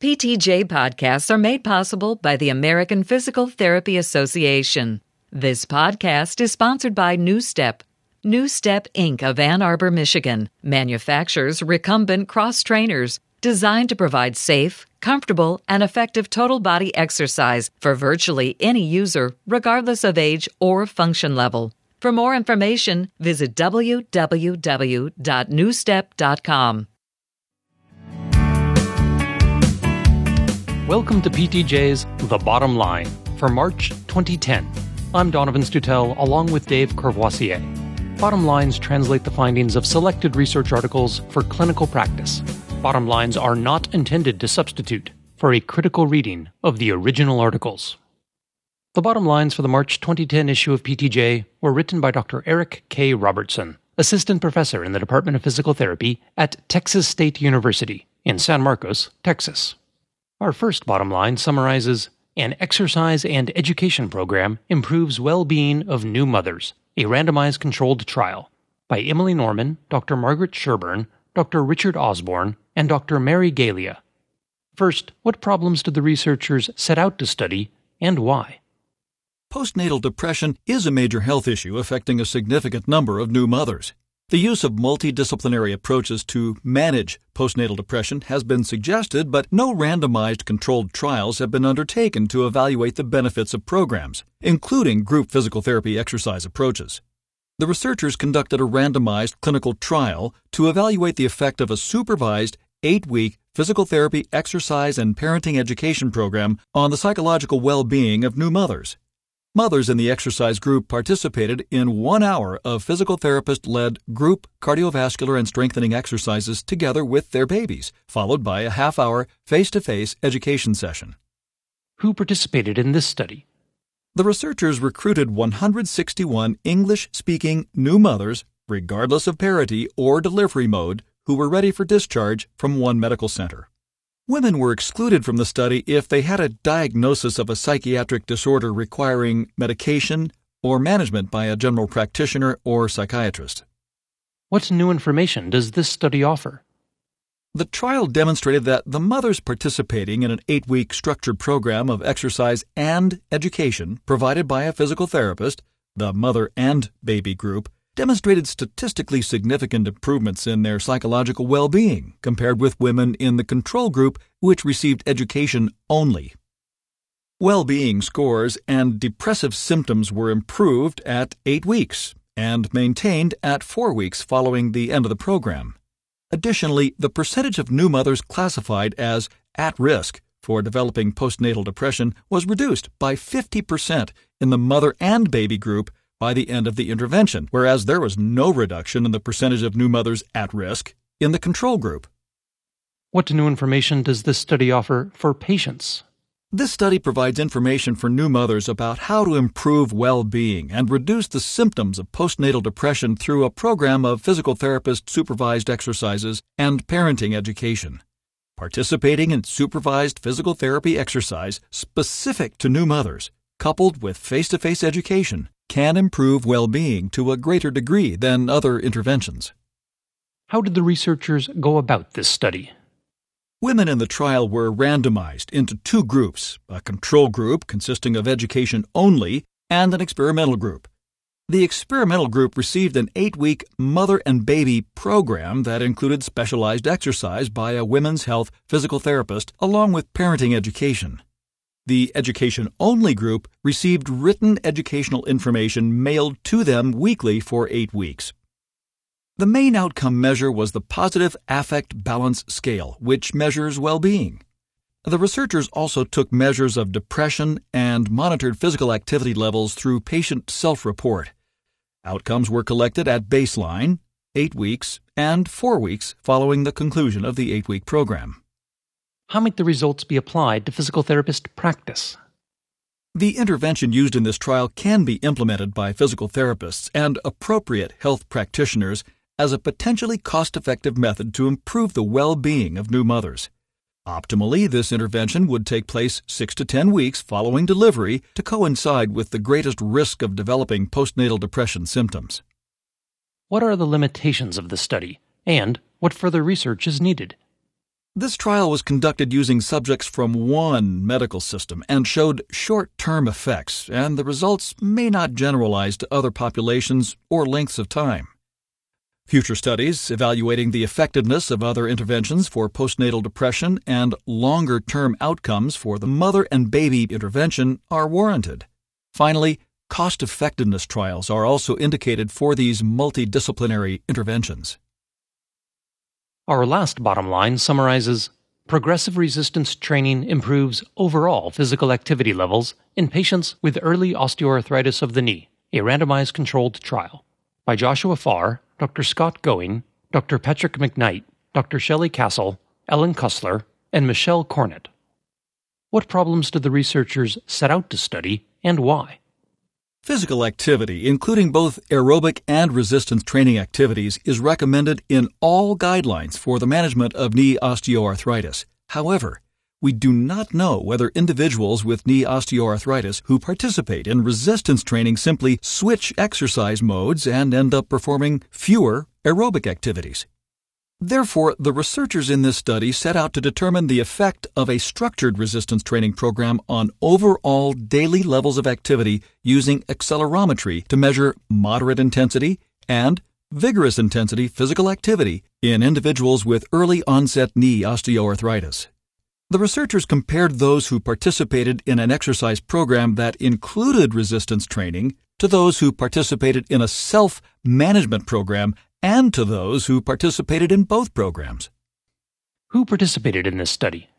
PTJ podcasts are made possible by the American Physical Therapy Association. This podcast is sponsored by NuStep. New Step Inc. of Ann Arbor, Michigan manufactures recumbent cross trainers designed to provide safe, comfortable, and effective total body exercise for virtually any user, regardless of age or function level. For more information, visit www.nustep.com. Welcome to PTJ's The Bottom Line for March 2010. I'm Donovan Stutel along with Dave Courvoisier. Bottom lines translate the findings of selected research articles for clinical practice. Bottom lines are not intended to substitute for a critical reading of the original articles. The bottom lines for the March 2010 issue of PTJ were written by Dr. Eric K. Robertson, assistant professor in the Department of Physical Therapy at Texas State University in San Marcos, Texas. Our first bottom line summarizes an exercise and education program improves well being of new mothers, a randomized controlled trial by Emily Norman, Dr. Margaret Sherburn, Dr. Richard Osborne, and Dr. Mary Galea. First, what problems did the researchers set out to study and why? Postnatal depression is a major health issue affecting a significant number of new mothers. The use of multidisciplinary approaches to manage postnatal depression has been suggested, but no randomized controlled trials have been undertaken to evaluate the benefits of programs, including group physical therapy exercise approaches. The researchers conducted a randomized clinical trial to evaluate the effect of a supervised eight week physical therapy exercise and parenting education program on the psychological well being of new mothers. Mothers in the exercise group participated in one hour of physical therapist led group cardiovascular and strengthening exercises together with their babies, followed by a half hour face to face education session. Who participated in this study? The researchers recruited 161 English speaking new mothers, regardless of parity or delivery mode, who were ready for discharge from one medical center. Women were excluded from the study if they had a diagnosis of a psychiatric disorder requiring medication or management by a general practitioner or psychiatrist. What new information does this study offer? The trial demonstrated that the mothers participating in an eight week structured program of exercise and education provided by a physical therapist, the mother and baby group, demonstrated statistically significant improvements in their psychological well being compared with women in the control group, which received education only. Well being scores and depressive symptoms were improved at eight weeks and maintained at four weeks following the end of the program. Additionally, the percentage of new mothers classified as at risk for developing postnatal depression was reduced by 50% in the mother and baby group by the end of the intervention, whereas there was no reduction in the percentage of new mothers at risk in the control group. What new information does this study offer for patients? This study provides information for new mothers about how to improve well being and reduce the symptoms of postnatal depression through a program of physical therapist supervised exercises and parenting education. Participating in supervised physical therapy exercise specific to new mothers, coupled with face to face education, can improve well being to a greater degree than other interventions. How did the researchers go about this study? Women in the trial were randomized into two groups a control group consisting of education only and an experimental group. The experimental group received an eight week mother and baby program that included specialized exercise by a women's health physical therapist along with parenting education. The education only group received written educational information mailed to them weekly for eight weeks. The main outcome measure was the Positive Affect Balance Scale, which measures well being. The researchers also took measures of depression and monitored physical activity levels through patient self report. Outcomes were collected at baseline, eight weeks, and four weeks following the conclusion of the eight week program. How might the results be applied to physical therapist practice? The intervention used in this trial can be implemented by physical therapists and appropriate health practitioners as a potentially cost effective method to improve the well being of new mothers. Optimally, this intervention would take place 6 to 10 weeks following delivery to coincide with the greatest risk of developing postnatal depression symptoms. What are the limitations of the study, and what further research is needed? This trial was conducted using subjects from one medical system and showed short term effects, and the results may not generalize to other populations or lengths of time. Future studies evaluating the effectiveness of other interventions for postnatal depression and longer term outcomes for the mother and baby intervention are warranted. Finally, cost effectiveness trials are also indicated for these multidisciplinary interventions. Our last bottom line summarizes progressive resistance training improves overall physical activity levels in patients with early osteoarthritis of the knee, a randomized controlled trial by Joshua Farr Dr. Scott Going, Dr. Patrick McKnight, Dr. Shelley Kasle, Ellen Cussler, and Michelle Cornett. What problems did the researchers set out to study and why? Physical activity, including both aerobic and resistance training activities, is recommended in all guidelines for the management of knee osteoarthritis. However, we do not know whether individuals with knee osteoarthritis who participate in resistance training simply switch exercise modes and end up performing fewer aerobic activities. Therefore, the researchers in this study set out to determine the effect of a structured resistance training program on overall daily levels of activity using accelerometry to measure moderate intensity and vigorous intensity physical activity in individuals with early onset knee osteoarthritis. The researchers compared those who participated in an exercise program that included resistance training to those who participated in a self management program and to those who participated in both programs. Who participated in this study?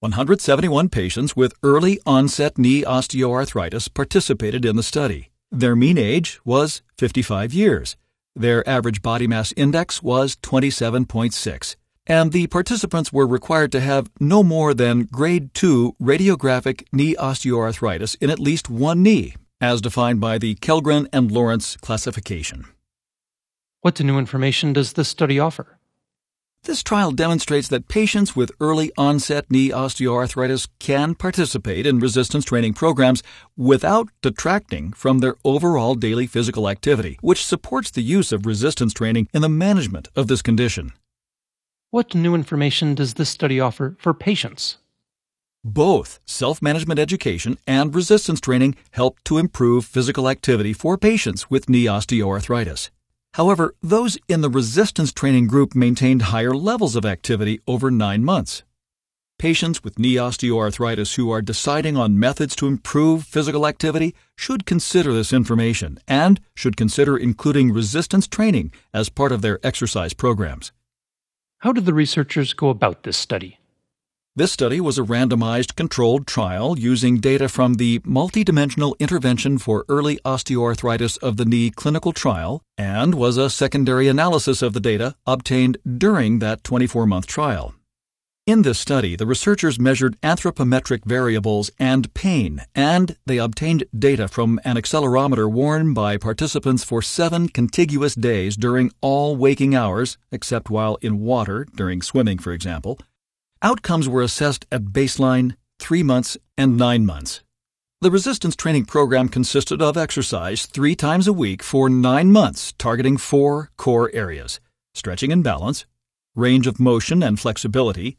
171 patients with early onset knee osteoarthritis participated in the study. Their mean age was 55 years. Their average body mass index was 27.6 and the participants were required to have no more than grade 2 radiographic knee osteoarthritis in at least one knee, as defined by the Kellgren and Lawrence classification. What new information does this study offer? This trial demonstrates that patients with early onset knee osteoarthritis can participate in resistance training programs without detracting from their overall daily physical activity, which supports the use of resistance training in the management of this condition. What new information does this study offer for patients? Both self management education and resistance training help to improve physical activity for patients with knee osteoarthritis. However, those in the resistance training group maintained higher levels of activity over nine months. Patients with knee osteoarthritis who are deciding on methods to improve physical activity should consider this information and should consider including resistance training as part of their exercise programs. How did the researchers go about this study? This study was a randomized controlled trial using data from the Multidimensional Intervention for Early Osteoarthritis of the Knee clinical trial and was a secondary analysis of the data obtained during that 24 month trial. In this study, the researchers measured anthropometric variables and pain, and they obtained data from an accelerometer worn by participants for seven contiguous days during all waking hours, except while in water, during swimming, for example. Outcomes were assessed at baseline, three months, and nine months. The resistance training program consisted of exercise three times a week for nine months, targeting four core areas stretching and balance, range of motion and flexibility,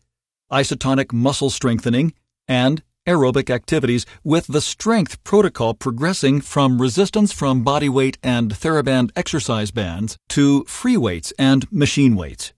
isotonic muscle strengthening, and aerobic activities, with the strength protocol progressing from resistance from body weight and TheraBand exercise bands to free weights and machine weights.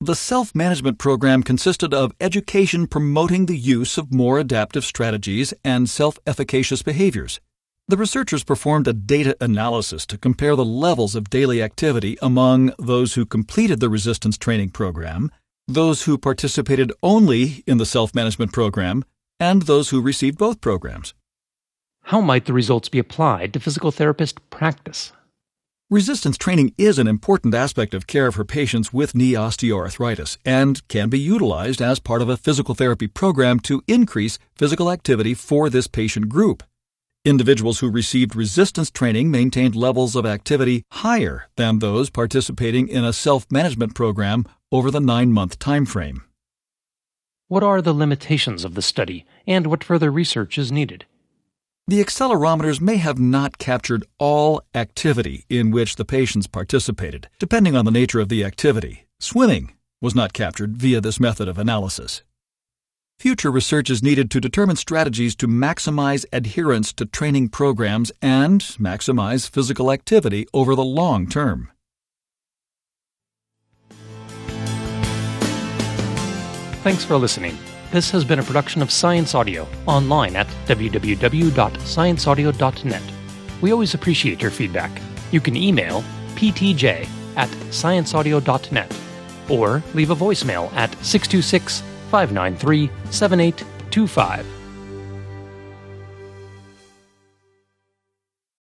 The self management program consisted of education promoting the use of more adaptive strategies and self efficacious behaviors. The researchers performed a data analysis to compare the levels of daily activity among those who completed the resistance training program those who participated only in the self management program, and those who received both programs. How might the results be applied to physical therapist practice? Resistance training is an important aspect of care for patients with knee osteoarthritis and can be utilized as part of a physical therapy program to increase physical activity for this patient group. Individuals who received resistance training maintained levels of activity higher than those participating in a self management program over the nine month time frame. What are the limitations of the study, and what further research is needed? The accelerometers may have not captured all activity in which the patients participated, depending on the nature of the activity. Swimming, was not captured via this method of analysis. Future research is needed to determine strategies to maximize adherence to training programs and maximize physical activity over the long term. Thanks for listening. This has been a production of Science Audio, online at www.scienceaudio.net. We always appreciate your feedback. You can email ptj at scienceaudio.net or leave a voicemail at 626 593 7825.